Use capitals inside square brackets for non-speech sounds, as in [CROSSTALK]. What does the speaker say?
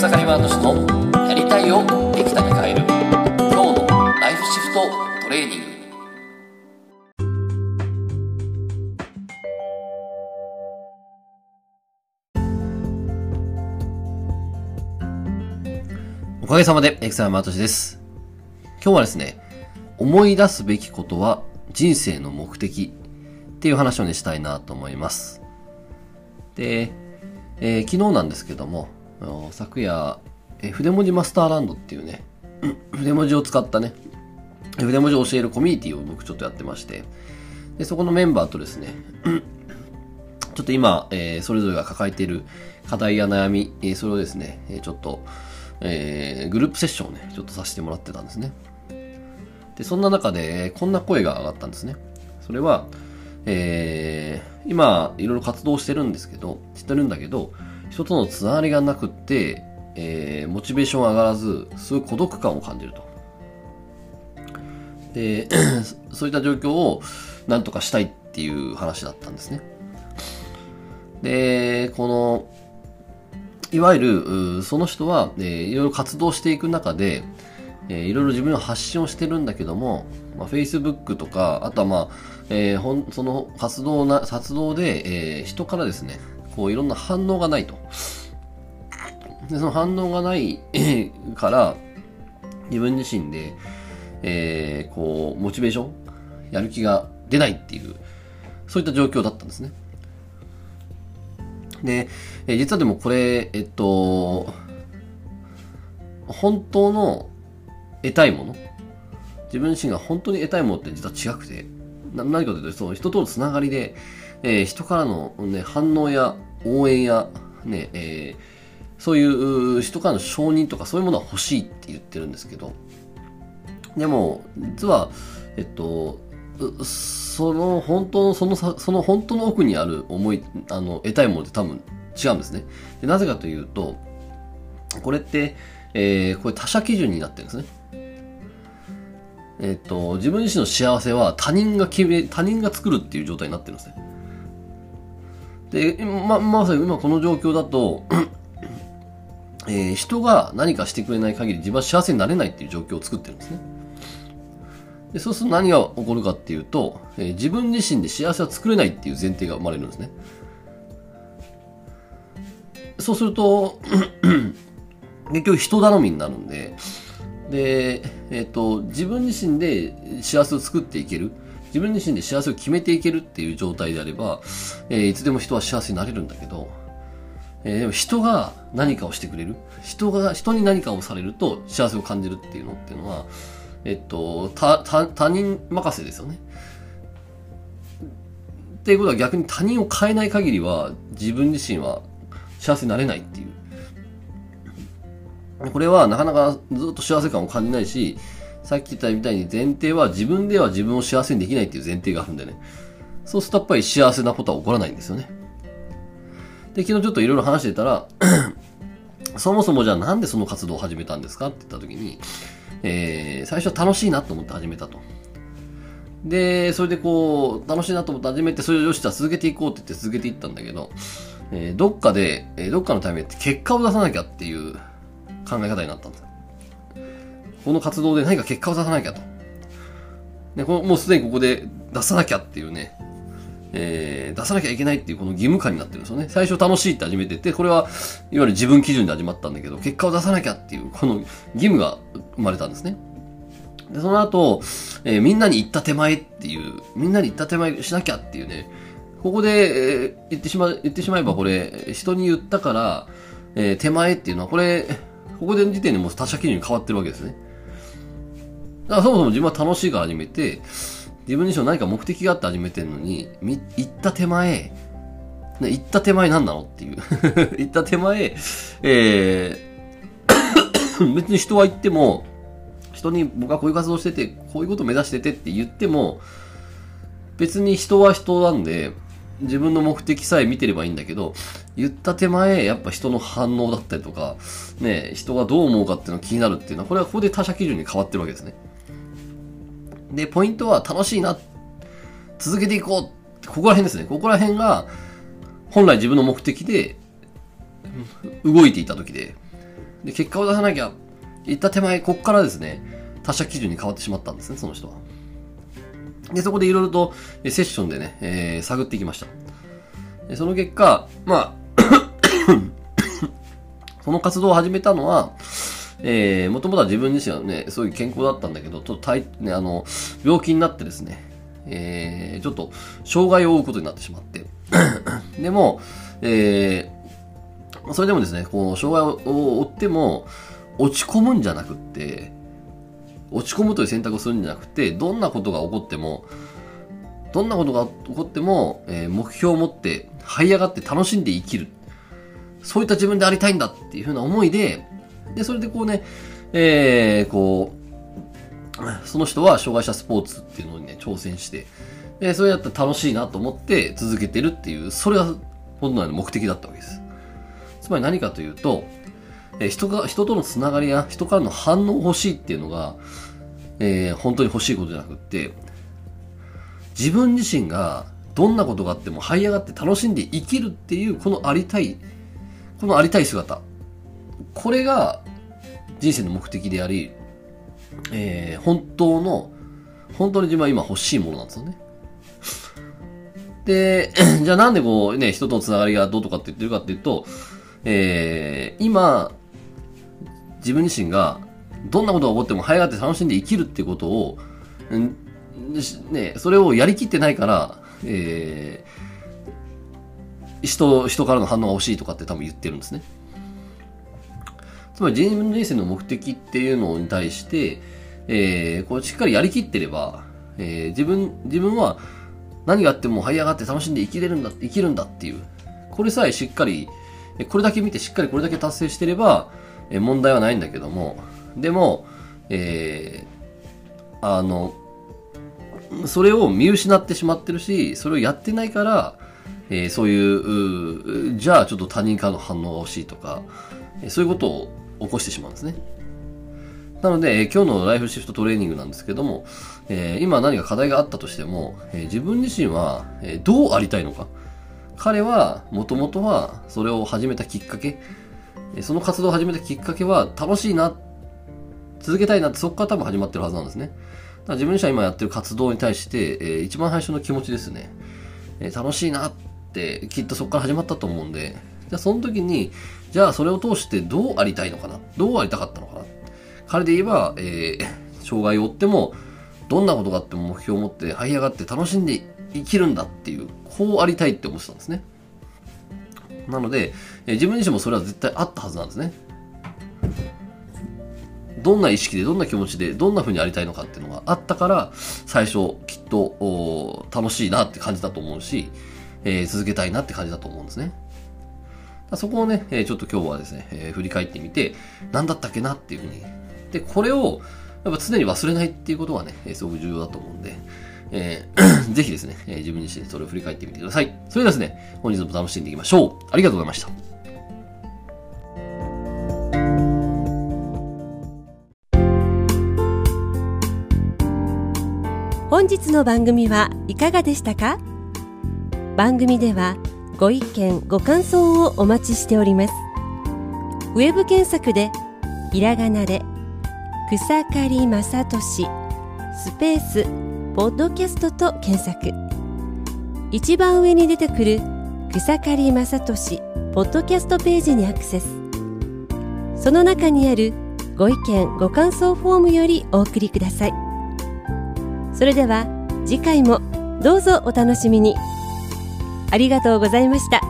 草刈ワード氏のやりたいをできたに変える今日のライフシフトトレーニングおかげさまで、エクサマートシです。今日はですね、思い出すべきことは人生の目的っていう話をね、したいなと思います。で、えー昨日なんですけども、昨夜、え筆文字マスターランドっていうね、[CLEARS THROAT] 筆文字を使ったね、筆文字を教えるコミュニティを僕ちょっとやってまして、でそこのメンバーとですね、[CLEARS THROAT] ちょっと今、えーそれぞれが抱えている課題や悩み、えーそれをですね、ちょっと、えーグループセッションをね、ちょっとさせてもらってたんですね。で、そんな中で、こんな声が上がったんですね。それは、えー今、いろいろ活動してるんですけど、してるんだけど、人とのつながりがなくって、えーモチベーション上がらず、すごい孤独感を感じると。で、[CLEARS THROAT] そういった状況をなんとかしたいっていう話だったんですね。で、この、いわゆる、その人は、えーいろいろ活動していく中で、えーいろいろ自分の発信をしてるんだけども、まあ、Facebook とか、あとはまあ、えーほんその活動な、活動で、えー人からですね、こういろんな反応がないと。で、その反応がないから、自分自身で、えーこう、モチベーション、やる気が出ないっていう、そういった状況だったんですね。で、えー実はでもこれ、えっと、本当の得たいもの自分自身が本当に得たいものって実は違くて、な何かというと、その人とのつながりで、えー人からの、ね、反応や応援や、ね、えーそういう人からの承認とかそういうものは欲しいって言ってるんですけど、でも、実は、えっと、その本当の、その、その本当の奥にある思い、あの、得たいものって多分違うんですね。でなぜかというと、これって、えーこれ他者基準になってるんですね。えっと、自分自身の幸せは他人が決め、他人が作るっていう状態になってるんですね。で、ま、まさに今この状況だと、[CLEARS THROAT] えー人が何かしてくれない限り自分は幸せになれないっていう状況を作ってるんですね。でそうすると何が起こるかっていうと、えー自分自身で幸せは作れないっていう前提が生まれるんですね。そうすると、[CLEARS THROAT] 結局人頼みになるんで、で、えっ、と、自分自身で幸せを作っていける。自分自身で幸せを決めていけるっていう状態であれば、えーいつでも人は幸せになれるんだけど、えーでも人が何かをしてくれる？人が、人に何かをされると幸せを感じるっていうのっていうのは、えっと、他、他、他人任せですよね。っていうことは逆に他人を変えない限りは自分自身は幸せになれないっていう。これはなかなかずっと幸せ感を感じないし、さっき言ったみたいに前提は自分では自分を幸せにできないっていう前提があるんでね。そうするとやっぱり幸せなことは起こらないんですよね。で、昨日ちょっといろいろ話してたら、[CLEARS THROAT] そもそもじゃあなんでその活動を始めたんですかって言った時に、えー、最初は楽しいなと思って始めたと。で、それでこう、楽しいなと思って始めて、それをよし、じゃ続けていこうって言って続けていったんだけど、えーどっかで、えーどっかのタイミングで結果を出さなきゃっていう考え方になったんです。この活動で何か結果を出さなきゃと。で、このもうすでにここで出さなきゃっていうね、えー出さなきゃいけないっていうこの義務感になってるんですよね。最初楽しいって始めてて、これはいわゆる自分基準で始まったんだけど、結果を出さなきゃっていうこの義務が生まれたんですね。で、その後、えーみんなに言った手前っていう、みんなに言った手前しなきゃっていうね、ここで、えー言ってしま、言ってしまえばこれ、人に言ったから、えー手前っていうのは、これ、ここで時点でもう他者基準に変わってるわけですね。だからそもそも自分は楽しいから始めて、自分自身何か目的があって始めてるのに、み行った手前、ね、行った手前何なのっていう。[LAUGHS] 行った手前、えー [COUGHS] 別に人は言っても、人に僕はこういう活動してて、こういうこと目指しててって言っても、別に人は人なんで、自分の目的さえ見てればいいんだけど、言った手前、やっぱ人の反応だったりとか、ね、人がどう思うかっていうのが気になるっていうのは、これはここで他者基準に変わってるわけですね。で、ポイントは楽しいな、続けていこう、ここら辺ですね。ここら辺が、本来自分の目的で、動いていた時で、で、結果を出さなきゃ、言った手前、こっからですね、他者基準に変わってしまったんですね、その人は。で、そこでいろいろとセッションでね、えー、探っていきました。でその結果、まあ [COUGHS] その活動を始めたのは、えー、もともとは自分自身はね、そういう健康だったんだけど、ちょっと体、ね、あの、病気になってですね、えー、ちょっと、障害を負うことになってしまって。[LAUGHS] でも、えー、それでもですね、こう、障害を負っても、落ち込むんじゃなくって、落ち込むという選択をするんじゃなくて、どんなことが起こっても、どんなことが起こっても、えー、目標を持って、這い上がって楽しんで生きる。そういった自分でありたいんだっていうふうな思いで、で、それでこうね、えー、こう、その人は障害者スポーツっていうのにね、挑戦して、で、それやったら楽しいなと思って続けてるっていう、それが本来の目的だったわけです。つまり何かというと、え人が、人とのつながりや人からの反応欲しいっていうのが、えー、本当に欲しいことじゃなくって、自分自身がどんなことがあっても這い上がって楽しんで生きるっていう、このありたい、このありたい姿。これが人生の目的であり、えー、本当の、本当に自分は今欲しいものなんですよね。で、[CLEARS THROAT] じゃあなんでこうね、人とのつながりがどうとかって言ってるかっていうと、えー、今、自分自身がどんなことが起こっても這い上がって楽しんで生きるってことを、ね、それをやりきってないから、えー、人、人からの反応が欲しいとかって多分言ってるんですね。つまり自分の人生の目的っていうのに対して、えー、こうしっかりやりきってれば、えー、自分、自分は何があっても這い上がって楽しんで生きれるんだ、生きるんだっていう、これさえしっかり、これだけ見てしっかりこれだけ達成してれば、えー、問題はないんだけども、でも、えー、あの、それを見失ってしまってるし、それをやってないから、えー、そういう、じゃあちょっと他人からの反応が欲しいとか、そういうことを起こしてしまうんですね。なので、えー、今日のライフシフトトレーニングなんですけども、えー、今何か課題があったとしても、えー、自分自身は、えどうありたいのか。彼は、もともとは、それを始めたきっかけ、えその活動を始めたきっかけは、楽しいな、続けたいなって、そこから多分始まってるはずなんですね。だから自分自身は今やってる活動に対して、え一番最初の気持ちですね。え楽しいなって、きっとそこから始まったと思うんで、じゃあその時に、じゃあそれを通してどうありたいのかな？どうありたかったのかな？彼で言えば、えー、[LAUGHS] 障害を負っても、どんなことがあっても目標を持って這い上がって楽しんで生きるんだっていう、こうありたいって思ってたんですね。なので、えー、自分自身もそれは絶対あったはずなんですね。どんな意識で、どんな気持ちで、どんな風にありたいのかっていうのがあったから、最初、きっと、楽しいなって感じだと思うし、えー、続けたいなって感じだと思うんですね。そこをね、ちょっと今日はですね、振り返ってみて、何だったっけなっていうふうに。で、これを、やっぱ常に忘れないっていうことがね、すごく重要だと思うんで、えー、[COUGHS] ぜひですね、え自分自身それを振り返ってみてください。それではですね、本日も楽しんでいきましょう。ありがとうございました。本日の番組はいかがでしたか？番組ではご意見ご感想をお待ちしております。ウェブ検索でひらがなで草刈正俊スペースポッドキャストと検索。一番上に出てくる草刈正俊ポッドキャストページにアクセス。その中にあるご意見ご感想フォームよりお送りください。それでは次回もどうぞお楽しみに。ありがとうございました。